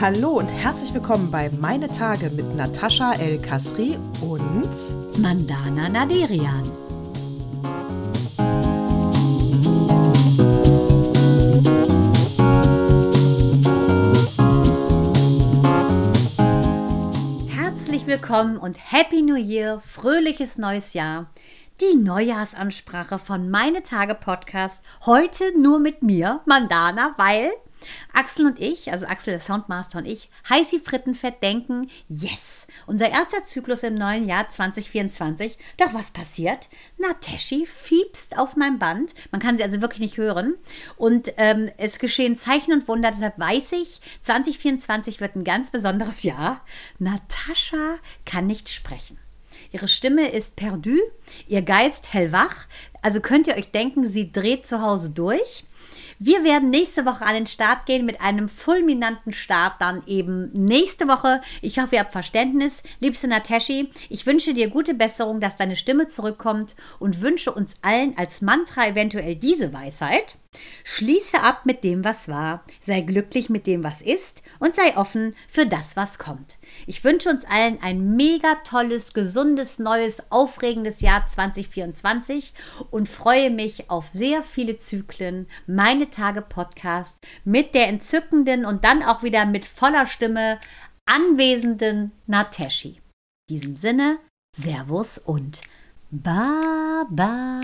Hallo und herzlich willkommen bei Meine Tage mit Natascha El Kasri und Mandana Naderian. Herzlich willkommen und Happy New Year, fröhliches neues Jahr. Die Neujahrsansprache von Meine Tage Podcast. Heute nur mit mir, Mandana, weil Axel und ich, also Axel der Soundmaster und ich, heißi Frittenfett denken, yes, unser erster Zyklus im neuen Jahr 2024. Doch was passiert? Na, Teschi fiebst auf meinem Band. Man kann sie also wirklich nicht hören. Und ähm, es geschehen Zeichen und Wunder. Deshalb weiß ich, 2024 wird ein ganz besonderes Jahr. Natascha kann nicht sprechen. Ihre Stimme ist perdu, ihr Geist hellwach. Also könnt ihr euch denken, sie dreht zu Hause durch. Wir werden nächste Woche an den Start gehen mit einem fulminanten Start dann eben nächste Woche. Ich hoffe, ihr habt Verständnis. Liebste Nateshi, ich wünsche dir gute Besserung, dass deine Stimme zurückkommt und wünsche uns allen als Mantra eventuell diese Weisheit. Schließe ab mit dem, was war, sei glücklich mit dem, was ist und sei offen für das, was kommt. Ich wünsche uns allen ein mega tolles, gesundes, neues, aufregendes Jahr 2024 und freue mich auf sehr viele Zyklen, meine Tage Podcast mit der entzückenden und dann auch wieder mit voller Stimme anwesenden Nateshi. In diesem Sinne, Servus und Baba.